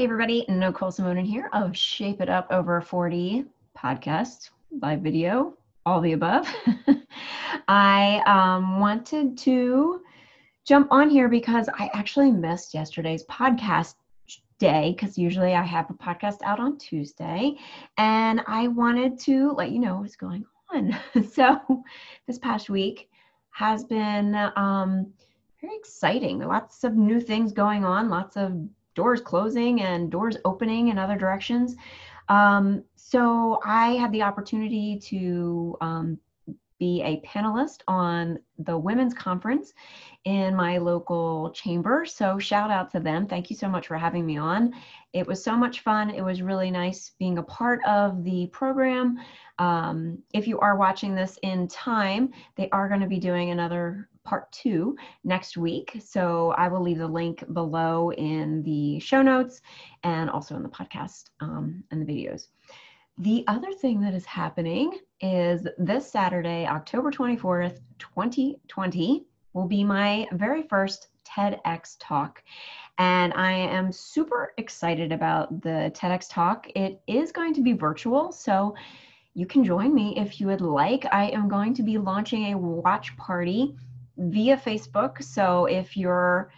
Hey, everybody, Nicole Simonin here of Shape It Up Over 40 podcast, live video, all the above. I um, wanted to jump on here because I actually missed yesterday's podcast day because usually I have a podcast out on Tuesday, and I wanted to let you know what's going on. so, this past week has been um, very exciting. Lots of new things going on, lots of doors closing and doors opening in other directions. Um, so I had the opportunity to um, be a panelist on the women's conference in my local chamber. So shout out to them. Thank you so much for having me on. It was so much fun. It was really nice being a part of the program. Um, if you are watching this in time, they are going to be doing another part two next week. So I will leave the link below in the show notes and also in the podcast um, and the videos. The other thing that is happening is this Saturday, October 24th, 2020, will be my very first TEDx talk. And I am super excited about the TEDx talk. It is going to be virtual, so you can join me if you would like. I am going to be launching a watch party via Facebook. So if you're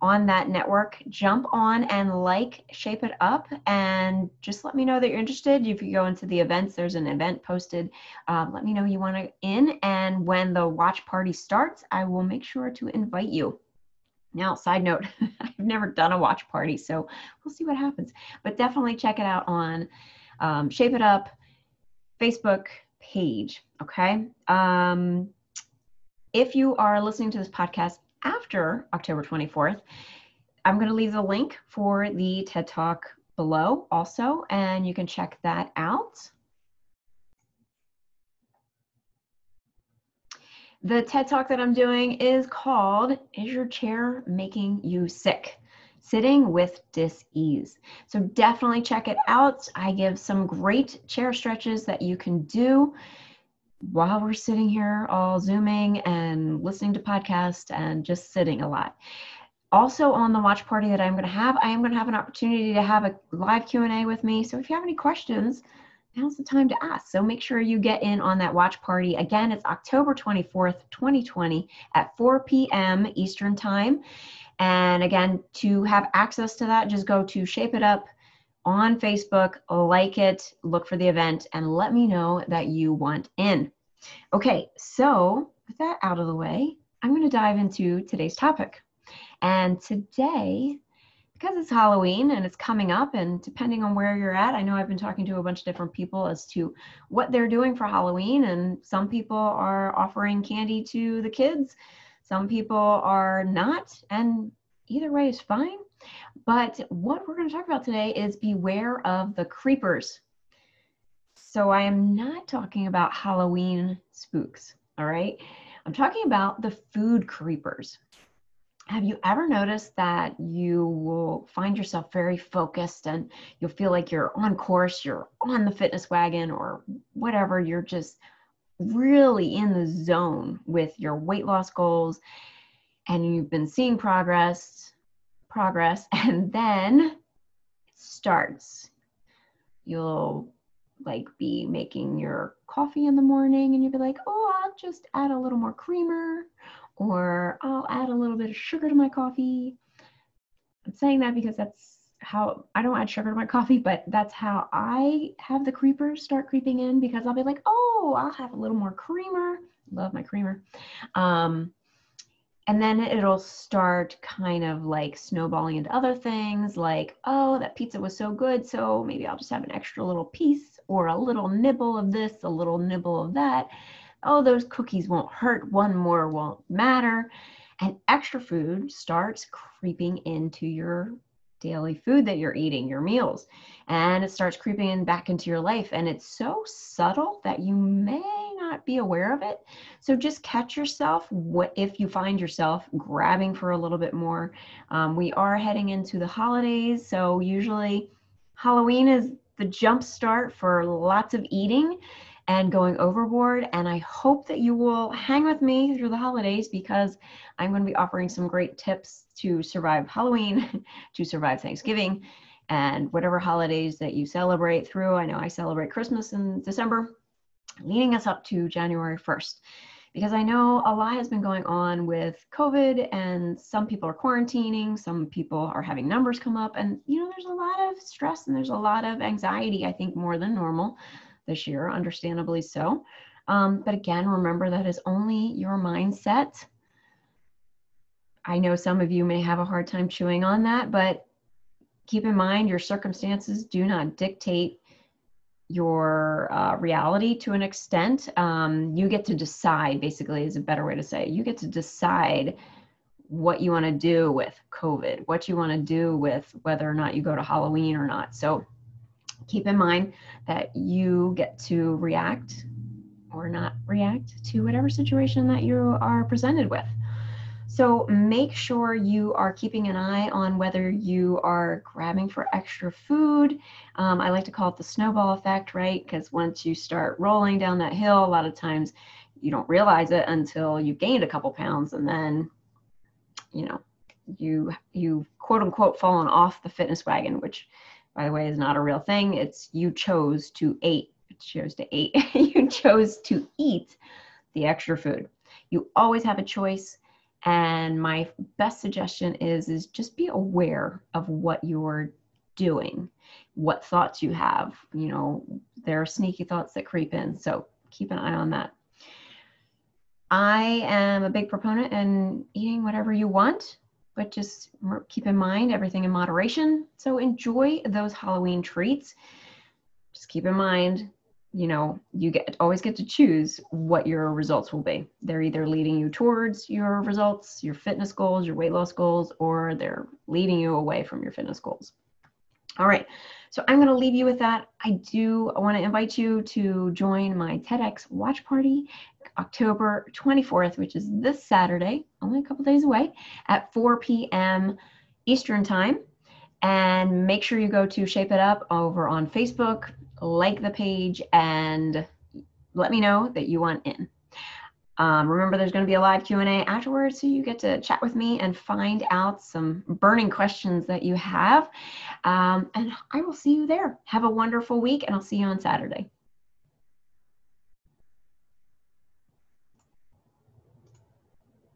on that network, jump on and like Shape It Up and just let me know that you're interested. If you go into the events, there's an event posted. Um, let me know you want to in. And when the watch party starts, I will make sure to invite you. Now, side note, I've never done a watch party, so we'll see what happens. But definitely check it out on um, Shape It Up Facebook page. Okay. Um, if you are listening to this podcast after October 24th, I'm going to leave the link for the TED Talk below also, and you can check that out. The TED Talk that I'm doing is called Is Your Chair Making You Sick? Sitting with Dis-Ease. So definitely check it out. I give some great chair stretches that you can do while we're sitting here all zooming and listening to podcasts and just sitting a lot. Also on the watch party that i'm going to have i am going to have an opportunity to have a live q&a with me. So if you have any questions now's the time to ask. So make sure you get in on that watch party. Again it's october 24th 2020 at 4 p.m eastern time. And again to have access to that just go to shape it up on Facebook, like it, look for the event, and let me know that you want in. Okay, so with that out of the way, I'm going to dive into today's topic. And today, because it's Halloween and it's coming up, and depending on where you're at, I know I've been talking to a bunch of different people as to what they're doing for Halloween. And some people are offering candy to the kids, some people are not. And either way is fine. But what we're going to talk about today is beware of the creepers. So I am not talking about Halloween spooks, all right? I'm talking about the food creepers. Have you ever noticed that you will find yourself very focused and you'll feel like you're on course, you're on the fitness wagon or whatever, you're just really in the zone with your weight loss goals and you've been seeing progress progress and then it starts you'll like be making your coffee in the morning and you'd be like oh i'll just add a little more creamer or i'll add a little bit of sugar to my coffee. I'm saying that because that's how i don't add sugar to my coffee but that's how i have the creepers start creeping in because i'll be like oh i'll have a little more creamer. Love my creamer. Um, and then it'll start kind of like snowballing into other things like oh that pizza was so good so maybe i'll just have an extra little piece or a little nibble of this a little nibble of that. Oh those cookies won't hurt one more won't matter. And extra food starts creeping into your daily food that you're eating your meals. And it starts creeping in back into your life. And it's so subtle that you may not be aware of it. So just catch yourself what if you find yourself grabbing for a little bit more. Um, we are heading into the holidays, so usually Halloween is the jump start for lots of eating and going overboard. And I hope that you will hang with me through the holidays because I'm going to be offering some great tips to survive Halloween, to survive Thanksgiving, and whatever holidays that you celebrate through. I know I celebrate Christmas in December, leading us up to January 1st. Because I know a lot has been going on with COVID, and some people are quarantining, some people are having numbers come up, and you know, there's a lot of stress and there's a lot of anxiety, I think, more than normal this year, understandably so. Um, but again, remember that is only your mindset. I know some of you may have a hard time chewing on that, but keep in mind your circumstances do not dictate your uh, reality to an extent. Um, you get to decide, basically, is a better way to say it. You get to decide what you want to do with COVID, what you want to do with whether or not you go to Halloween or not. So keep in mind that you get to react or not react to whatever situation that you are presented with. So make sure you are keeping an eye on whether you are grabbing for extra food. Um, I like to call it the snowball effect, right? Because once you start rolling down that hill, a lot of times you don't realize it until you've gained a couple pounds and then, you know, you you quote unquote fallen off the fitness wagon, which by the way is not a real thing. It's you chose to eat. Chose to eat. you chose to eat the extra food. You always have a choice and my best suggestion is is just be aware of what you're doing what thoughts you have. You know there are sneaky thoughts that creep in so keep an eye on that. I am a big proponent in eating whatever you want but just keep in mind everything in moderation. So enjoy those halloween treats. Just keep in mind you know you get always get to choose what your results will be. They're either leading you towards your results your fitness goals your weight loss goals or they're leading you away from your fitness goals. All right so i'm going to leave you with that. I do i want to invite you to join my tedx watch party october 24th which is this saturday only a couple days away at 4 p.m eastern time. And make sure you go to shape it up over on facebook like the page, and let me know that you want in. Um, remember, there's going to be a live Q&A afterwards, so you get to chat with me and find out some burning questions that you have. Um, and I will see you there. Have a wonderful week, and I'll see you on Saturday.